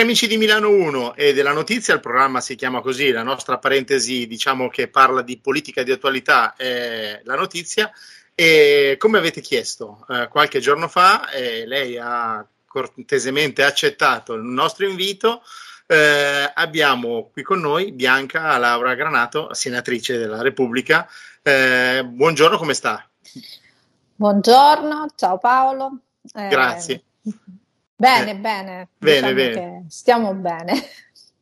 Cari amici di Milano 1 e della notizia, il programma si chiama così, la nostra parentesi diciamo che parla di politica di attualità è la notizia e come avete chiesto eh, qualche giorno fa eh, lei ha cortesemente accettato il nostro invito eh, abbiamo qui con noi Bianca Laura Granato, senatrice della Repubblica. Eh, buongiorno, come sta? Buongiorno, ciao Paolo. Eh, Grazie. Bene, bene. Bene, diciamo bene. Stiamo bene.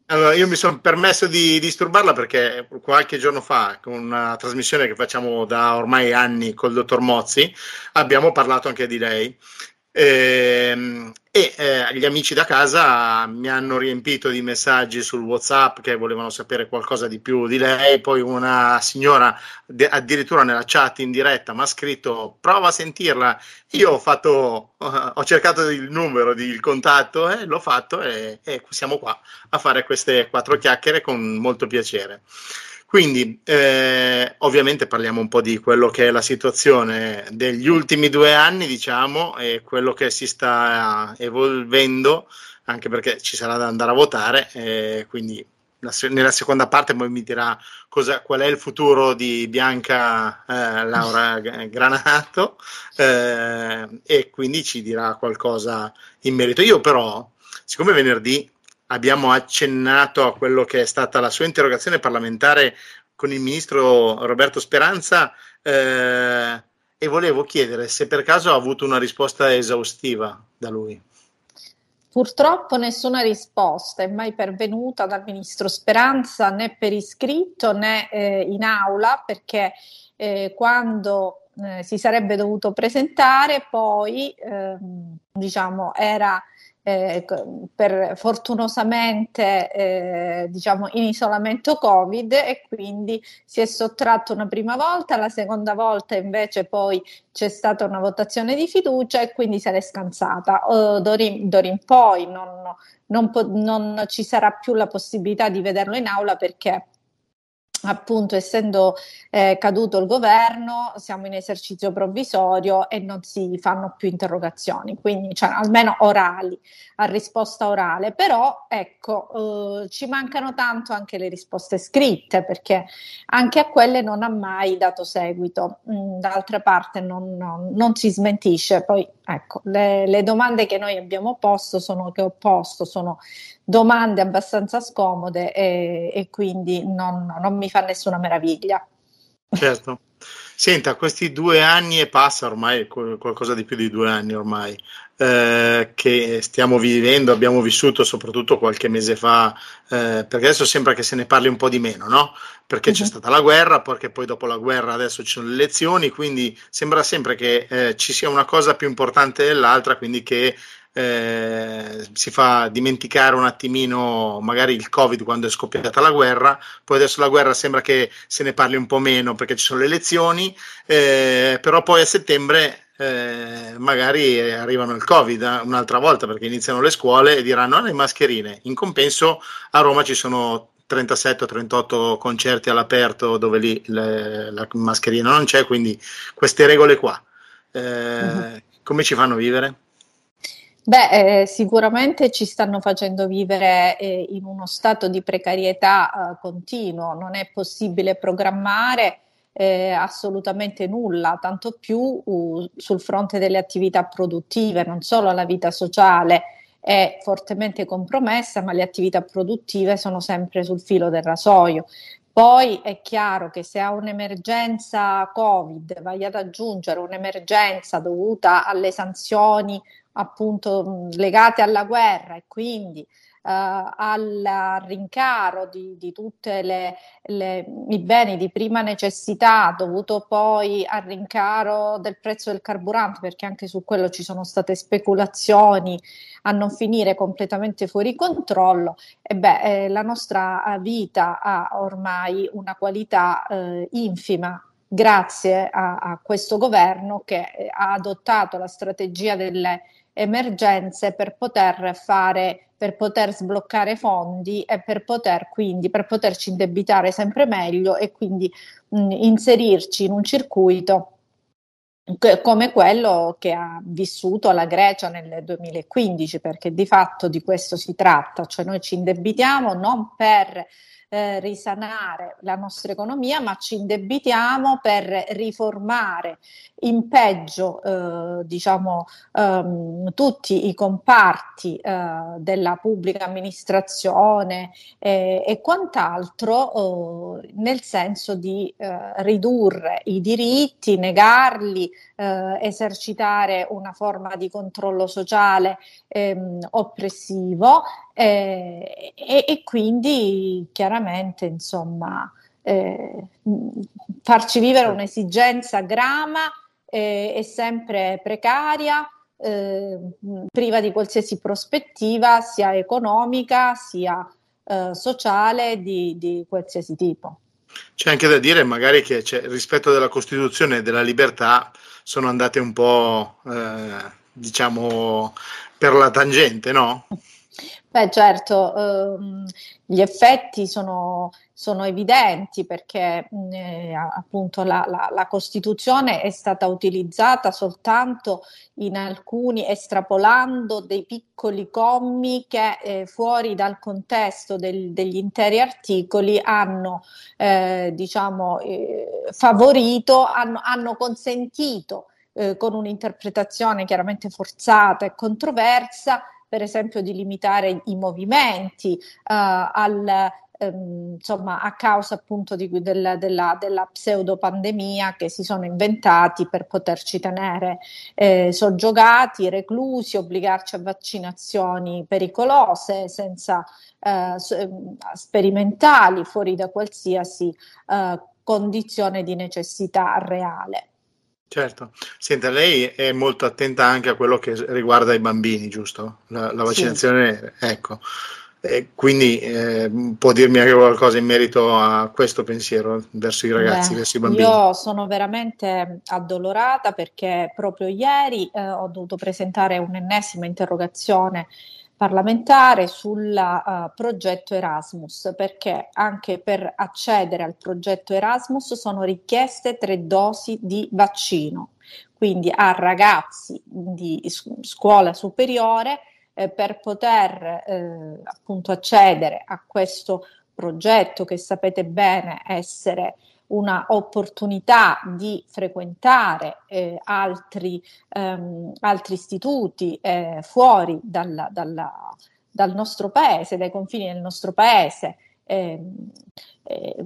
Allora, io mi sono permesso di disturbarla perché qualche giorno fa, con una trasmissione che facciamo da ormai anni col dottor Mozzi, abbiamo parlato anche di lei. Ehm, e eh, gli amici da casa mi hanno riempito di messaggi sul WhatsApp che volevano sapere qualcosa di più di lei. Poi una signora, de- addirittura nella chat in diretta, mi ha scritto: Prova a sentirla. Io ho fatto, uh, ho cercato il numero, di, il contatto, e l'ho fatto, e, e siamo qua a fare queste quattro chiacchiere con molto piacere. Quindi, eh, ovviamente parliamo un po' di quello che è la situazione degli ultimi due anni, diciamo, e quello che si sta evolvendo, anche perché ci sarà da andare a votare, eh, quindi la, nella seconda parte poi mi dirà cosa, qual è il futuro di Bianca eh, Laura Granato eh, e quindi ci dirà qualcosa in merito. Io però, siccome venerdì abbiamo accennato a quello che è stata la sua interrogazione parlamentare con il ministro Roberto Speranza eh, e volevo chiedere se per caso ha avuto una risposta esaustiva da lui. Purtroppo nessuna risposta è mai pervenuta dal ministro Speranza né per iscritto né eh, in aula perché eh, quando eh, si sarebbe dovuto presentare poi ehm, diciamo era eh, per, fortunosamente eh, diciamo in isolamento covid e quindi si è sottratto una prima volta, la seconda volta invece poi c'è stata una votazione di fiducia e quindi se l'è scansata. D'ora in poi non, non, po- non ci sarà più la possibilità di vederlo in aula perché appunto essendo eh, caduto il governo siamo in esercizio provvisorio e non si fanno più interrogazioni. Quindi cioè, almeno orali a risposta orale. Però ecco eh, ci mancano tanto anche le risposte scritte perché anche a quelle non ha mai dato seguito. Mm, d'altra parte non, non, non, si smentisce. Poi ecco le, le domande che noi abbiamo posto sono che ho posto sono domande abbastanza scomode e, e quindi non, non, mi fa nessuna meraviglia. Certo. Senta, questi due anni e passa ormai, qualcosa di più di due anni ormai, eh, che stiamo vivendo, abbiamo vissuto soprattutto qualche mese fa, eh, perché adesso sembra che se ne parli un po' di meno, no? Perché uh-huh. c'è mhm. stata la guerra, perché poi dopo la guerra adesso ci sono le elezioni, quindi sembra sempre che eh, ci sia una cosa più importante dell'altra, quindi che eh, si fa dimenticare un attimino magari il covid quando è scoppiata la guerra, poi adesso la guerra sembra che se ne parli un po' meno perché ci sono le elezioni, eh, però poi a settembre eh, magari arrivano il covid eh, un'altra volta perché iniziano le scuole e diranno ah, le mascherine, in compenso a Roma ci sono 37 o 38 concerti all'aperto dove lì le, la mascherina non c'è, quindi queste regole qua, uh-huh. come ci fanno vivere? Beh, eh, sicuramente ci stanno facendo vivere eh, in uno stato di precarietà eh, continuo, non è possibile programmare eh, assolutamente nulla, tanto più uh, sul fronte delle attività produttive, non solo la vita sociale è fortemente compromessa, ma le attività produttive sono sempre sul filo del rasoio. Poi è chiaro che se a un'emergenza Covid vai ad aggiungere un'emergenza dovuta alle sanzioni appunto legate alla guerra e quindi Uh, al rincaro di, di tutti i beni di prima necessità dovuto poi al rincaro del prezzo del carburante perché anche su quello ci sono state speculazioni a non finire completamente fuori controllo e beh eh, la nostra vita ha ormai una qualità eh, infima grazie a, a questo governo che ha adottato la strategia delle emergenze per poter fare per poter sbloccare fondi e per poter quindi per poterci indebitare sempre meglio e quindi mh, inserirci in un circuito come quello che ha vissuto la Grecia nel 2015, perché di fatto di questo si tratta, cioè noi ci indebitiamo non per eh, risanare la nostra economia, ma ci indebitiamo per riformare in peggio eh, diciamo, ehm, tutti i comparti eh, della pubblica amministrazione eh, e quant'altro eh, nel senso di eh, ridurre i diritti, negarli, eh, esercitare una forma di controllo sociale ehm, oppressivo e, e, quindi chiaramente insomma farci vivere un'esigenza grama eh, è sempre precaria, eh, priva di qualsiasi prospettiva, sia economica sia eh, sociale di, di, qualsiasi tipo. C'è anche da dire magari che rispetto della Costituzione e della libertà sono andate un po' eh, diciamo per la tangente, no? Beh, certo, ehm, gli effetti sono, sono evidenti perché eh, appunto la, la, la, Costituzione è stata utilizzata soltanto in alcuni, estrapolando dei piccoli commi che eh, fuori dal contesto del, degli interi articoli hanno, eh, diciamo, eh, favorito, hanno, hanno consentito eh, con un'interpretazione chiaramente forzata e controversa per esempio di limitare i movimenti uh, al, ehm, insomma, a causa appunto di, della, della, della pseudopandemia che si sono inventati per poterci tenere eh, soggiogati, reclusi, obbligarci a vaccinazioni pericolose, senza eh, ehm, sperimentali, fuori da qualsiasi eh, condizione di necessità reale. Certo, senta, lei è molto attenta anche a quello che riguarda i bambini, giusto? La, la vaccinazione, sì. ecco. E quindi eh, può dirmi anche qualcosa in merito a questo pensiero verso i ragazzi, Beh, verso i bambini? Io sono veramente addolorata perché proprio ieri eh, ho dovuto presentare un'ennesima interrogazione parlamentare sul uh, progetto Erasmus, perché anche per accedere al progetto Erasmus sono richieste tre dosi di vaccino, quindi a ragazzi di scuola superiore eh, per poter eh, appunto accedere a questo progetto che sapete bene essere una opportunità di frequentare eh, altri, ehm, altri, istituti eh, fuori dalla, dalla, dal nostro paese, dai confini del nostro paese, ehm, eh,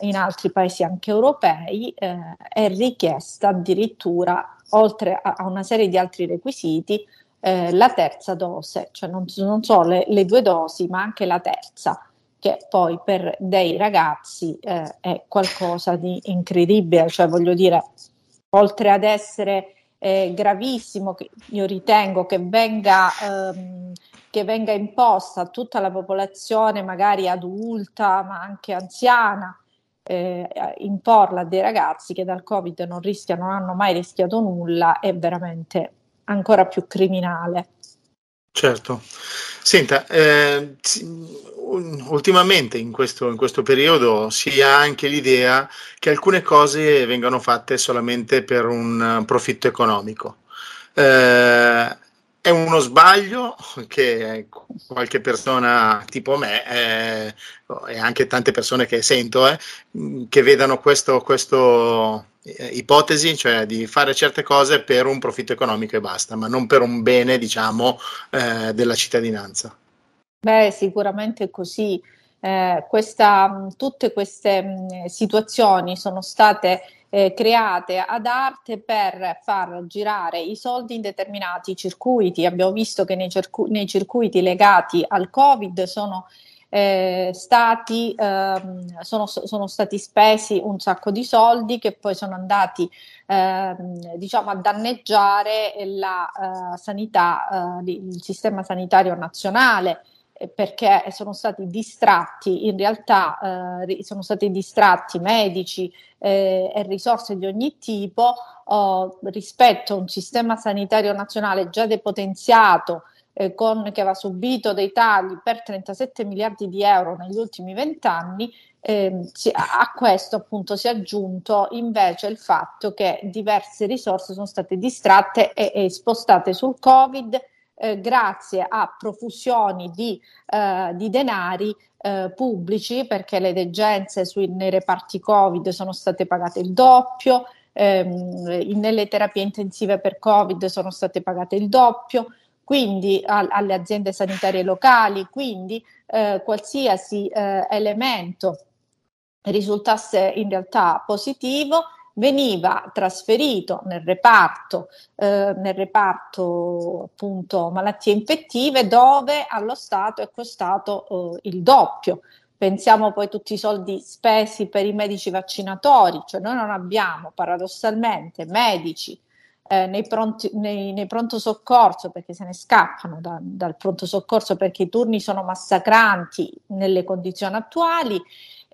in altri paesi anche europei, eh, è richiesta addirittura, oltre a, a, una serie di altri requisiti, eh, la terza dose, cioè non, non solo le, le due dosi, ma anche la terza che poi per dei ragazzi eh, è qualcosa di incredibile, cioè voglio dire, oltre ad essere eh, gravissimo, io ritengo che venga, ehm, che venga imposta a tutta la popolazione, magari adulta, ma anche anziana, eh, imporla a dei ragazzi che dal Covid non rischiano, non hanno mai rischiato nulla, è veramente ancora più criminale. Certo. Senta, eh, ultimamente in questo, in questo, periodo si ha anche l'idea che alcune cose vengano fatte solamente per un profitto economico. Eh, è uno sbaglio che qualche persona tipo me eh, e anche tante persone che sento eh, che vedano questo, questo eh, ipotesi, cioè di fare certe cose per un profitto economico e basta, ma non per un bene, diciamo, eh, della cittadinanza. Beh, sicuramente così. Eh, questa, tutte queste mh, situazioni sono state eh, create ad arte per far girare i soldi in determinati circuiti. Abbiamo visto che nei, circu- nei circuiti legati al Covid sono eh, stati, ehm, sono, sono, stati spesi un sacco di soldi che poi sono andati ehm, diciamo a danneggiare la eh, sanità, eh, il sistema sanitario nazionale eh, perché sono stati distratti, in realtà eh, sono stati distratti medici eh, e risorse di ogni tipo oh, rispetto a un sistema sanitario nazionale già depotenziato eh, con, che aveva subito dei tagli per 37 miliardi di euro negli ultimi vent'anni, eh, a questo appunto si è aggiunto invece il fatto che diverse risorse sono state distratte e, e spostate sul Covid eh, grazie a profusioni di, eh, di denari eh, pubblici perché le degenze sui, nei reparti Covid sono state pagate il doppio, ehm, nelle terapie intensive per Covid sono state pagate il doppio, quindi a, alle aziende sanitarie locali, quindi eh, qualsiasi eh, elemento risultasse in realtà positivo veniva trasferito nel reparto, eh, nel reparto appunto malattie infettive dove allo Stato è costato eh, il doppio. Pensiamo poi a tutti i soldi spesi per i medici vaccinatori, cioè noi non abbiamo paradossalmente medici eh, nei, pronti, nei, nei, pronto soccorso perché se ne scappano da, dal pronto soccorso perché i turni sono massacranti nelle condizioni attuali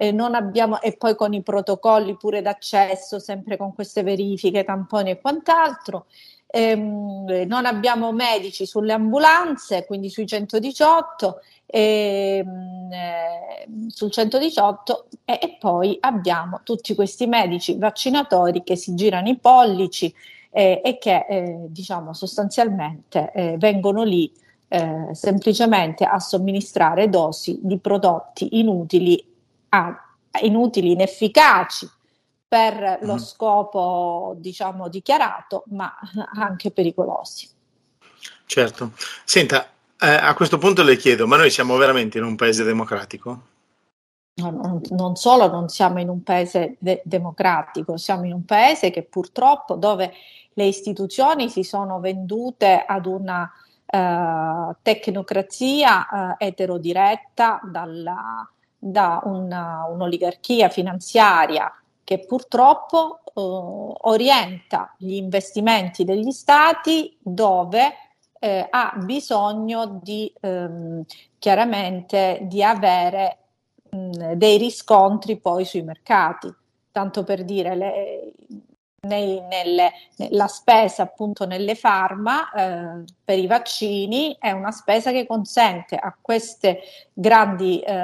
eh, abbiamo, e poi con i protocolli pure d'accesso, sempre con queste verifiche, tamponi e quant'altro. Ehm, non abbiamo medici sulle ambulanze, quindi sui 118, ehm, eh, sul 118 e, e, poi abbiamo tutti questi medici vaccinatori che si girano i pollici eh, e che eh, diciamo sostanzialmente eh, vengono lì eh, semplicemente a somministrare dosi di prodotti inutili a, inutili, inefficaci per lo mm. scopo, diciamo, dichiarato, ma anche pericolosi. Certo. Senta, eh, a questo punto le chiedo, ma noi siamo veramente in un paese democratico? No, non, non, solo non siamo in un paese de- democratico, siamo in un paese che purtroppo dove le istituzioni si sono vendute ad una uh, tecnocrazia uh, eterodiretta dalla, da una, un'oligarchia finanziaria che purtroppo eh, orienta gli investimenti degli stati dove eh, ha bisogno di ehm, chiaramente di avere dei riscontri poi sui mercati. Tanto per dire, le, nei, nelle, la spesa appunto nelle farma eh, per i vaccini è una spesa che consente a queste grandi eh,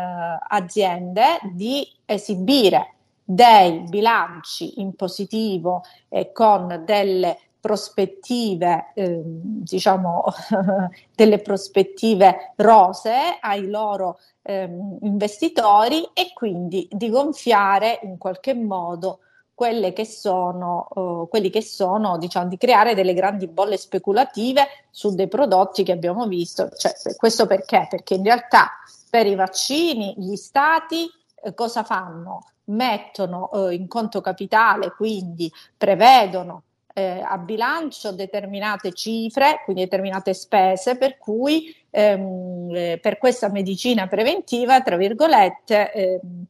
aziende di esibire dei bilanci in positivo e con delle prospettive, eh, diciamo, delle prospettive rose ai loro eh, investitori e quindi di gonfiare in qualche modo quelle che sono, uh, quelli che sono, diciamo, di creare delle grandi bolle speculative su dei prodotti che abbiamo visto. Cioè, questo perché? Perché in realtà per i vaccini gli stati eh, cosa fanno? Mettono eh, in conto capitale, quindi prevedono eh, a bilancio determinate cifre, quindi determinate spese, per cui ehm, eh, per questa medicina preventiva, tra virgolette, ehm,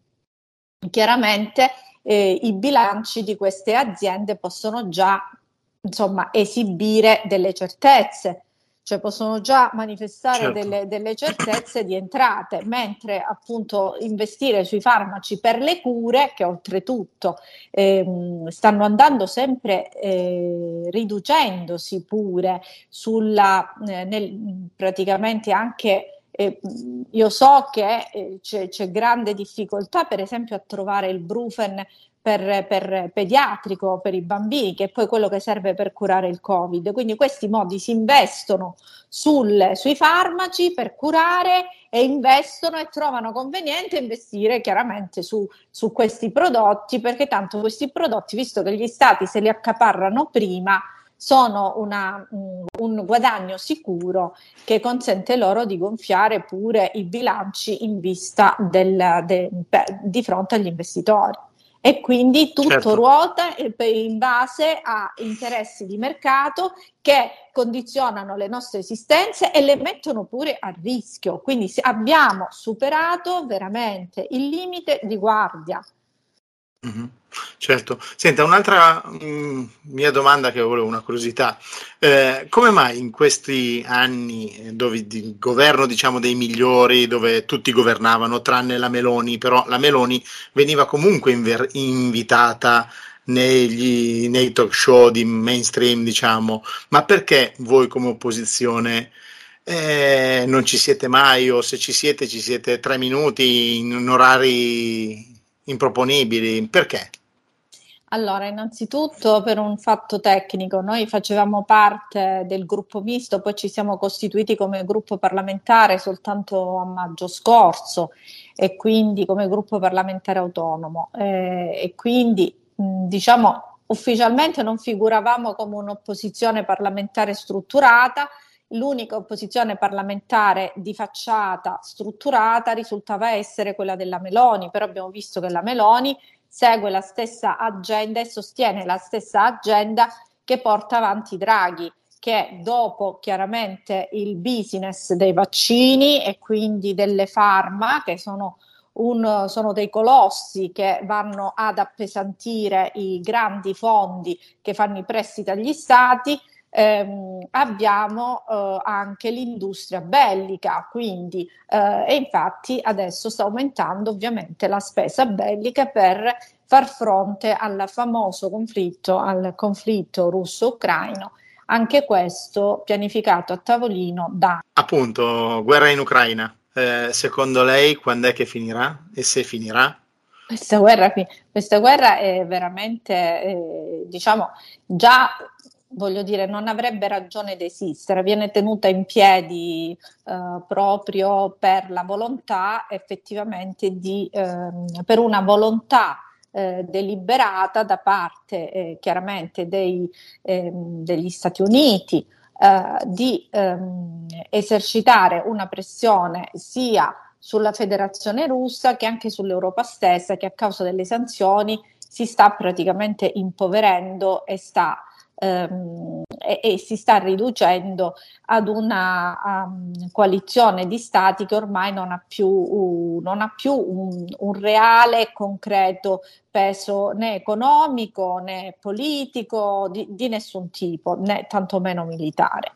chiaramente eh, i bilanci di queste aziende possono già insomma, esibire delle certezze, cioè possono già manifestare certo. delle, delle, certezze di entrate, mentre appunto investire sui farmaci per le cure, che oltretutto ehm, stanno andando sempre eh, riducendosi pure sulla, eh, nel, praticamente anche eh, io so che eh, c'è, c'è, grande difficoltà, per esempio, a trovare il Brufen per, per, pediatrico per i bambini, che è poi quello che serve per curare il Covid. Quindi questi modi si investono sul, sui farmaci per curare e investono e trovano conveniente investire chiaramente su, su questi prodotti, perché tanto questi prodotti, visto che gli stati se li accaparrano prima, sono una, un guadagno sicuro che consente loro di gonfiare pure i bilanci in vista del, de, di fronte agli investitori. E quindi tutto certo. ruota in base a interessi di mercato che condizionano le nostre esistenze e le mettono pure a rischio. Quindi abbiamo superato veramente il limite di guardia. Mm-hmm. Certo, senta, un'altra mh, mm, mia domanda che volevo, una curiosità, eh, come mai in questi anni dove di governo diciamo dei migliori, dove tutti governavano tranne la Meloni, però la Meloni veniva comunque inver- invitata negli, nei talk show di mainstream, diciamo, ma perché voi come opposizione eh, non ci siete mai o se ci siete ci siete tre minuti in orari improponibili. Perché? Allora, innanzitutto per un fatto tecnico, noi facevamo parte del gruppo misto, poi ci siamo costituiti come gruppo parlamentare soltanto a maggio scorso e quindi come gruppo parlamentare autonomo eh, e quindi mh, diciamo ufficialmente non figuravamo come un'opposizione parlamentare strutturata, l'unica opposizione parlamentare di facciata strutturata risultava essere quella della Meloni, però abbiamo visto che la Meloni segue la stessa agenda e sostiene la stessa agenda che porta avanti Draghi, che dopo chiaramente il business dei vaccini e quindi delle farma, che sono un, sono dei colossi che vanno ad appesantire i grandi fondi che fanno i prestiti agli stati, ehm, abbiamo eh, anche l'industria bellica, quindi eh, e infatti adesso sta aumentando ovviamente la spesa bellica per far fronte al famoso conflitto, al conflitto russo-ucraino. Anche questo pianificato a tavolino da... Appunto, guerra in Ucraina. Eh, secondo lei quando è che finirà e se finirà? Questa guerra, questa guerra è veramente, eh, diciamo, già voglio dire, non avrebbe ragione di esistere, viene tenuta in piedi eh, proprio per la volontà effettivamente di, eh, per una volontà eh, deliberata da parte eh, chiaramente dei, ehm, degli Stati Uniti eh, di ehm, esercitare una pressione sia sulla federazione russa che anche sull'Europa stessa che a causa delle sanzioni si sta praticamente impoverendo e sta ehm, e, e, si sta riducendo ad una um, coalizione di stati che ormai non ha più, uh, non ha più un, un reale e concreto peso né economico né politico di, di nessun tipo, né tantomeno militare.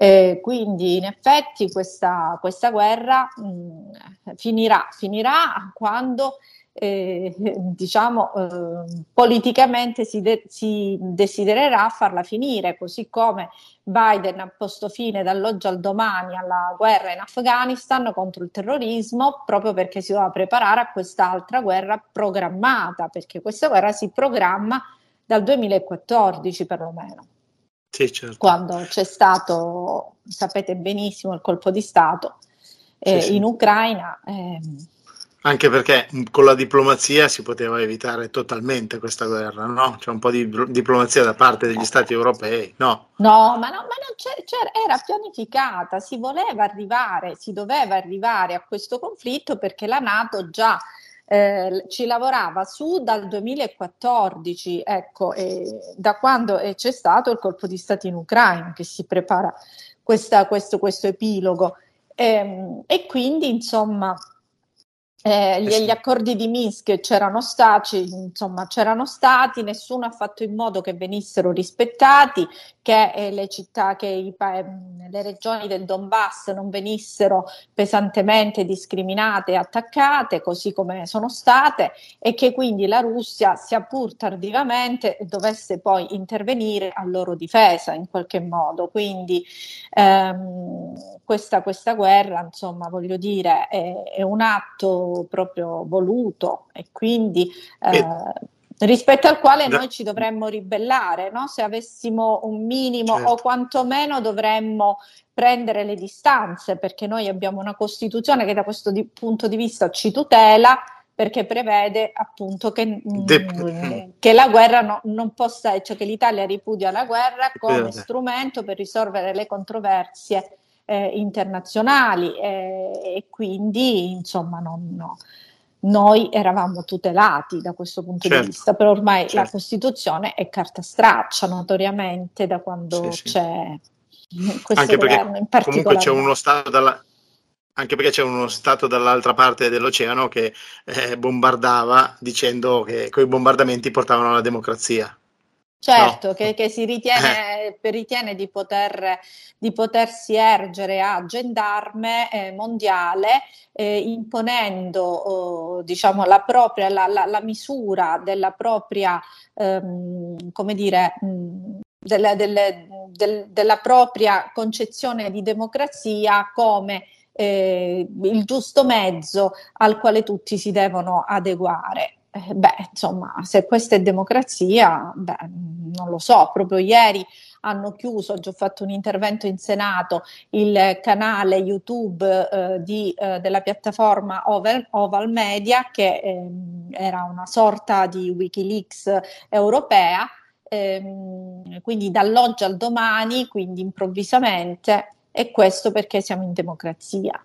Eh, quindi in effetti questa, questa guerra mh, finirà, finirà quando eh, diciamo, eh, politicamente si, de- si, desidererà farla finire, così come Biden ha posto fine dall'oggi al domani alla guerra in Afghanistan contro il terrorismo, proprio perché si doveva preparare a quest'altra guerra programmata, perché questa guerra si programma dal 2014 perlomeno. Sì, certo. Quando c'è stato, sapete benissimo, il colpo di Stato eh, sì, sì. in Ucraina. Eh, anche perché con la diplomazia si poteva evitare totalmente questa guerra, no? C'è un po' di diplomazia da parte degli stati europei, no? No, ma, no, ma non c'era, c'era, era pianificata, si voleva arrivare, si doveva arrivare a questo conflitto perché la Nato già eh, ci lavorava su dal 2014, ecco, da quando c'è stato il colpo di Stato in Ucraina che si prepara questa, questo, questo epilogo. Ehm, e quindi, insomma eh, gli, eh sì. gli, accordi di Minsk c'erano stati, insomma, c'erano stati, nessuno ha fatto in modo che venissero rispettati, che eh, le città, che i, le regioni del Donbass non venissero pesantemente discriminate e attaccate, così come sono state, e che quindi la Russia, sia pur tardivamente, dovesse poi intervenire a loro difesa in qualche modo. Quindi ehm, questa, questa guerra, insomma, voglio dire, è, è un atto proprio voluto e quindi eh, rispetto al quale noi ci dovremmo ribellare, no? se avessimo un minimo certo. o quantomeno dovremmo prendere le distanze perché noi abbiamo una Costituzione che da questo di, punto di vista ci tutela perché prevede appunto che, De- mh, che la guerra no, non possa, cioè che l'Italia ripudia la guerra come strumento per risolvere le controversie eh, internazionali eh, e quindi insomma non, no, noi eravamo tutelati da questo punto certo. di vista, però ormai certo. la Costituzione è carta straccia notoriamente da quando sì, c'è sì. questo Anche governo in particolare. Comunque c'è uno Stato dalla, anche perché c'è uno Stato dall'altra parte dell'oceano che eh, bombardava dicendo che quei bombardamenti portavano alla democrazia. Certo, no. che, che, si ritiene, eh. ritiene di, poter, di, potersi ergere a gendarme eh, mondiale eh, imponendo oh, diciamo, la, propria, la, la, la, misura della propria, ehm, come dire, mh, delle, delle, del, della propria concezione di democrazia come eh, il giusto mezzo al quale tutti si devono adeguare. Eh, beh, insomma, se questa è democrazia, beh, non lo so, proprio ieri hanno chiuso, oggi ho fatto un intervento in Senato, il canale YouTube eh, di, eh, della piattaforma Oval, Oval Media, che eh, era una sorta di Wikileaks europea, ehm, quindi dall'oggi al domani, quindi improvvisamente, e questo perché siamo in democrazia.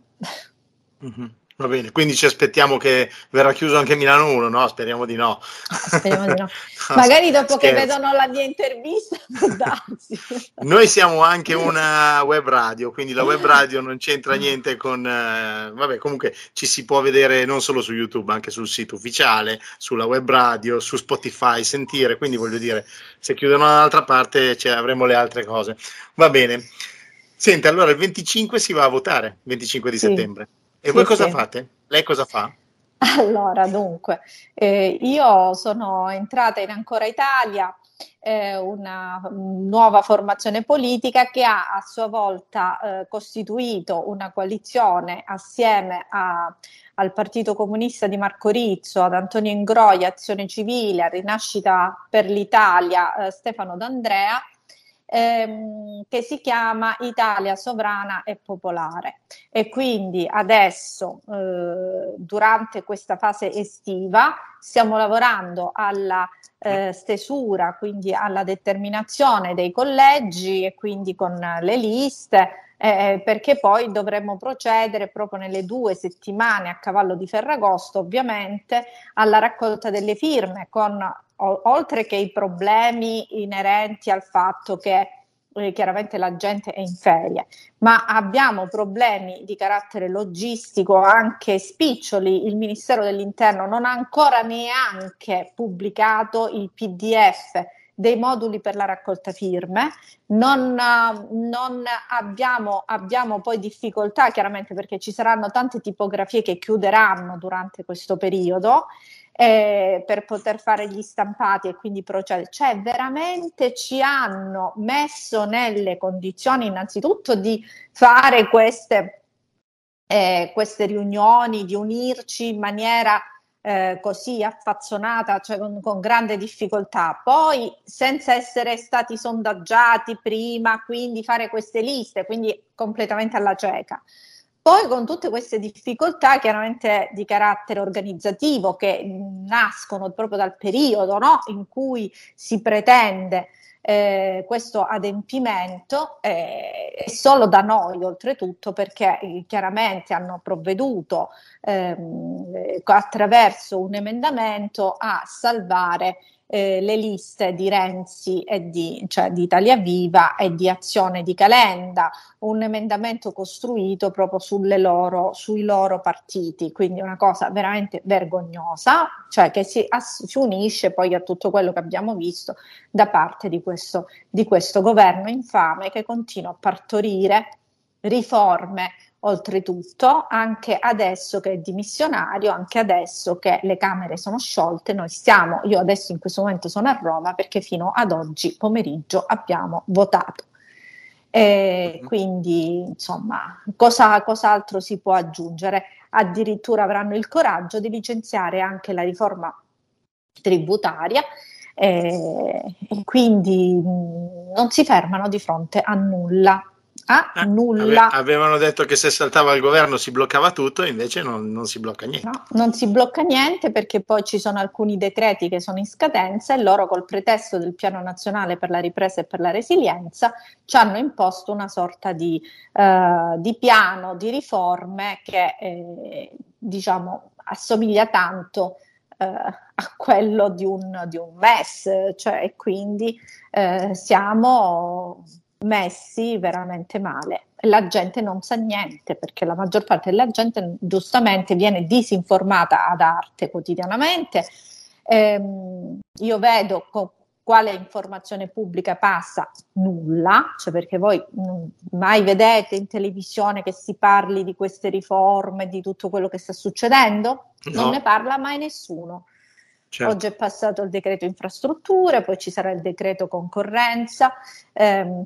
Mm-hmm. Va bene, quindi ci aspettiamo che verrà chiuso anche Milano 1, no? Speriamo di no. speriamo di no. no Magari dopo scherzo. che vedono la mia intervista, Noi siamo anche una web radio, quindi la web radio non c'entra niente con... Eh, vabbè, comunque ci si può vedere non solo su YouTube, anche sul sito ufficiale, sulla web radio, su Spotify, sentire, quindi voglio dire, se chiudono dall'altra parte cioè, avremo le altre cose. Va bene. Senti, allora il 25 si va a votare, 25 di sì. settembre. E sì, voi cosa sì. fate? Lei cosa fa? Allora, dunque, eh, io sono entrata in Ancora Italia, eh, una nuova formazione politica che ha a sua volta eh, costituito una coalizione assieme a, al Partito Comunista di Marco Rizzo, ad Antonio Ingroia, Azione Civile, a Rinascita per l'Italia, eh, Stefano D'Andrea ehm, che si chiama Italia sovrana e popolare. E quindi adesso eh, durante questa fase estiva stiamo lavorando alla eh, stesura, quindi alla determinazione dei collegi e quindi con le liste eh, perché poi dovremmo procedere proprio nelle due settimane a cavallo di Ferragosto, ovviamente, alla raccolta delle firme con oltre che i problemi inerenti al fatto che eh, chiaramente la gente è in ferie, ma abbiamo problemi di carattere logistico anche spiccioli. Il Ministero dell'Interno non ha ancora neanche pubblicato il PDF dei moduli per la raccolta firme, non, non abbiamo, abbiamo, poi difficoltà chiaramente perché ci saranno tante tipografie che chiuderanno durante questo periodo eh, per poter fare gli stampati e quindi procedere. Cioè, veramente ci hanno messo nelle condizioni innanzitutto di fare queste, eh, queste riunioni, di unirci in maniera eh, così affazzonata, cioè con, con, grande difficoltà. Poi, senza essere stati sondaggiati prima, quindi fare queste liste, quindi completamente alla cieca. Poi con tutte queste difficoltà chiaramente di carattere organizzativo che nascono proprio dal periodo no? in cui si pretende eh, questo adempimento eh, solo da noi oltretutto perché eh, chiaramente hanno provveduto ehm, attraverso un emendamento a salvare eh, le liste di Renzi e di, cioè di Italia Viva e di Azione di Calenda, un emendamento costruito proprio loro, sui loro partiti, quindi una cosa veramente vergognosa, cioè che si, ass- si, unisce poi a tutto quello che abbiamo visto da parte di questo, di questo governo infame che continua a partorire riforme Oltretutto, anche adesso che è dimissionario, anche adesso che le Camere sono sciolte, noi stiamo, io adesso in questo momento sono a Roma perché fino ad oggi pomeriggio abbiamo votato. E mhm. quindi, insomma, cosa, cos'altro si può aggiungere? Addirittura avranno il coraggio di licenziare anche la riforma tributaria e, e quindi mh, non si fermano di fronte a nulla a ah, nulla. avevano detto che se saltava il governo si bloccava tutto, invece non, non, si blocca niente. No, non si blocca niente perché poi ci sono alcuni decreti che sono in scadenza e loro col pretesto del piano nazionale per la ripresa e per la resilienza ci hanno imposto una sorta di, uh, di piano di riforme che eh, diciamo assomiglia tanto uh, a quello di un, di un MES, cioè quindi uh, siamo messi veramente male. La gente non sa niente perché la maggior parte della gente giustamente viene disinformata ad arte quotidianamente. Ehm, io vedo co- quale informazione pubblica passa? Nulla, cioè perché voi mai vedete in televisione che si parli di queste riforme, di tutto quello che sta succedendo? No. Non ne parla mai nessuno. certo. oggi è passato il decreto infrastrutture, poi ci sarà il decreto concorrenza, ehm,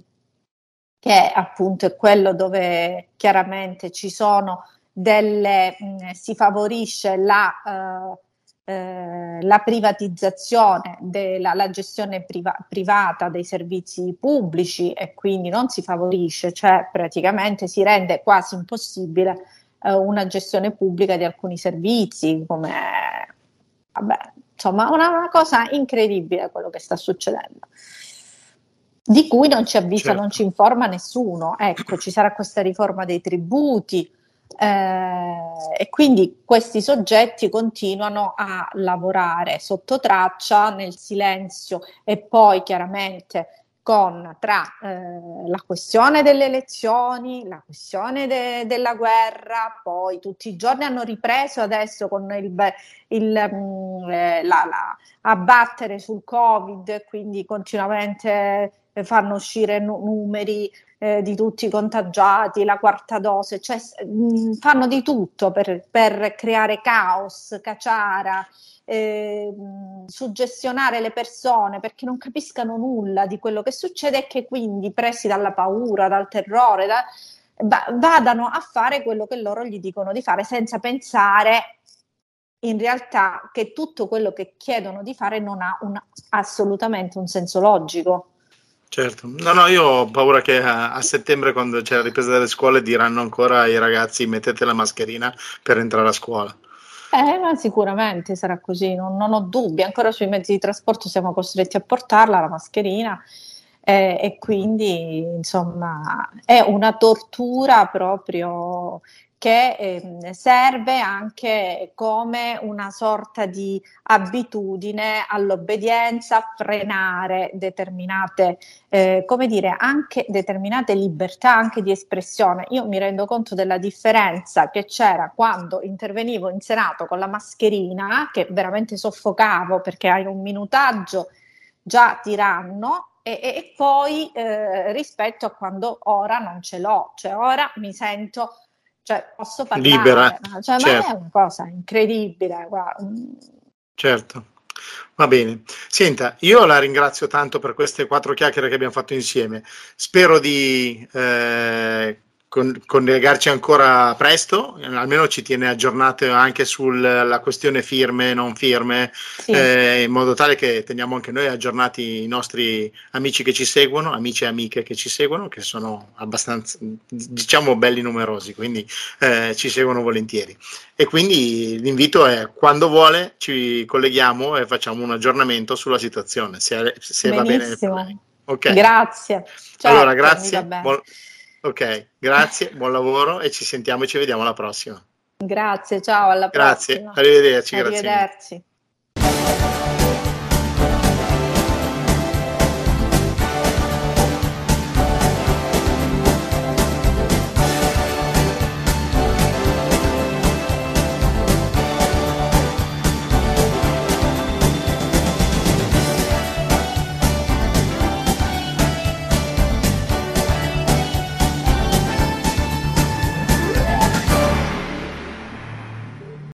che appunto è quello dove chiaramente ci sono delle, mh, si favorisce la... Eh, eh, la privatizzazione della la gestione priva- privata dei servizi pubblici e quindi non si favorisce, cioè praticamente si rende quasi impossibile eh, una gestione pubblica di alcuni servizi, come vabbè, insomma, una, una, cosa incredibile quello che sta succedendo. Di cui non ci avvisa, certo. non ci informa nessuno. Ecco, ci sarà questa riforma dei tributi, eh, e quindi questi soggetti continuano a lavorare sotto traccia, nel silenzio e poi chiaramente con tra eh, la questione delle elezioni, la questione de- della guerra, poi tutti i giorni hanno ripreso adesso con il, il mh, mm, eh, la, la, abbattere sul Covid, quindi continuamente fanno uscire nu- numeri eh, di tutti i contagiati, la quarta dose, cioè mh, fanno di tutto per, per creare caos, caciara, eh, suggestionare le persone perché non capiscano nulla di quello che succede e che quindi presi dalla paura, dal terrore, da, vadano a fare quello che loro gli dicono di fare senza pensare in realtà che tutto quello che chiedono di fare non ha un, assolutamente un senso logico. Certo, no, no, io ho paura che a, a, settembre, quando c'è la ripresa delle scuole, diranno ancora ai ragazzi mettete la mascherina per entrare a scuola. Eh, ma sicuramente sarà così, non, non ho dubbi. Ancora sui mezzi di trasporto siamo costretti a portarla la mascherina eh, e quindi, insomma, è una tortura proprio che eh, serve anche come una sorta di abitudine all'obbedienza, a frenare determinate, eh, come dire, anche determinate libertà anche di espressione. Io mi rendo conto della differenza che c'era quando intervenivo in Senato con la mascherina, che veramente soffocavo perché hai un minutaggio già tiranno, e, e, poi eh, rispetto a quando ora non ce l'ho, cioè ora mi sento cioè posso parlare, libera, cioè, certo. ma è una cosa incredibile. Guarda. Certo. Va bene. Senta, io la ringrazio tanto per queste quattro chiacchiere che abbiamo fatto insieme. Spero di eh, con, collegarci ancora presto, almeno ci tiene aggiornato anche sulla questione firme, non firme, sì. eh, in modo tale che teniamo anche noi aggiornati i nostri amici che ci seguono, amici e amiche che ci seguono, che sono abbastanza, diciamo, belli numerosi, quindi eh, ci seguono volentieri. E quindi l'invito è quando vuole ci colleghiamo e facciamo un aggiornamento sulla situazione, se, se va bene. Okay. Grazie. Certo, allora, grazie. Buon, Ok, grazie, buon lavoro e ci sentiamo e ci vediamo alla prossima. Grazie, ciao, alla grazie, prossima. Grazie, arrivederci. Arrivederci. Grazie.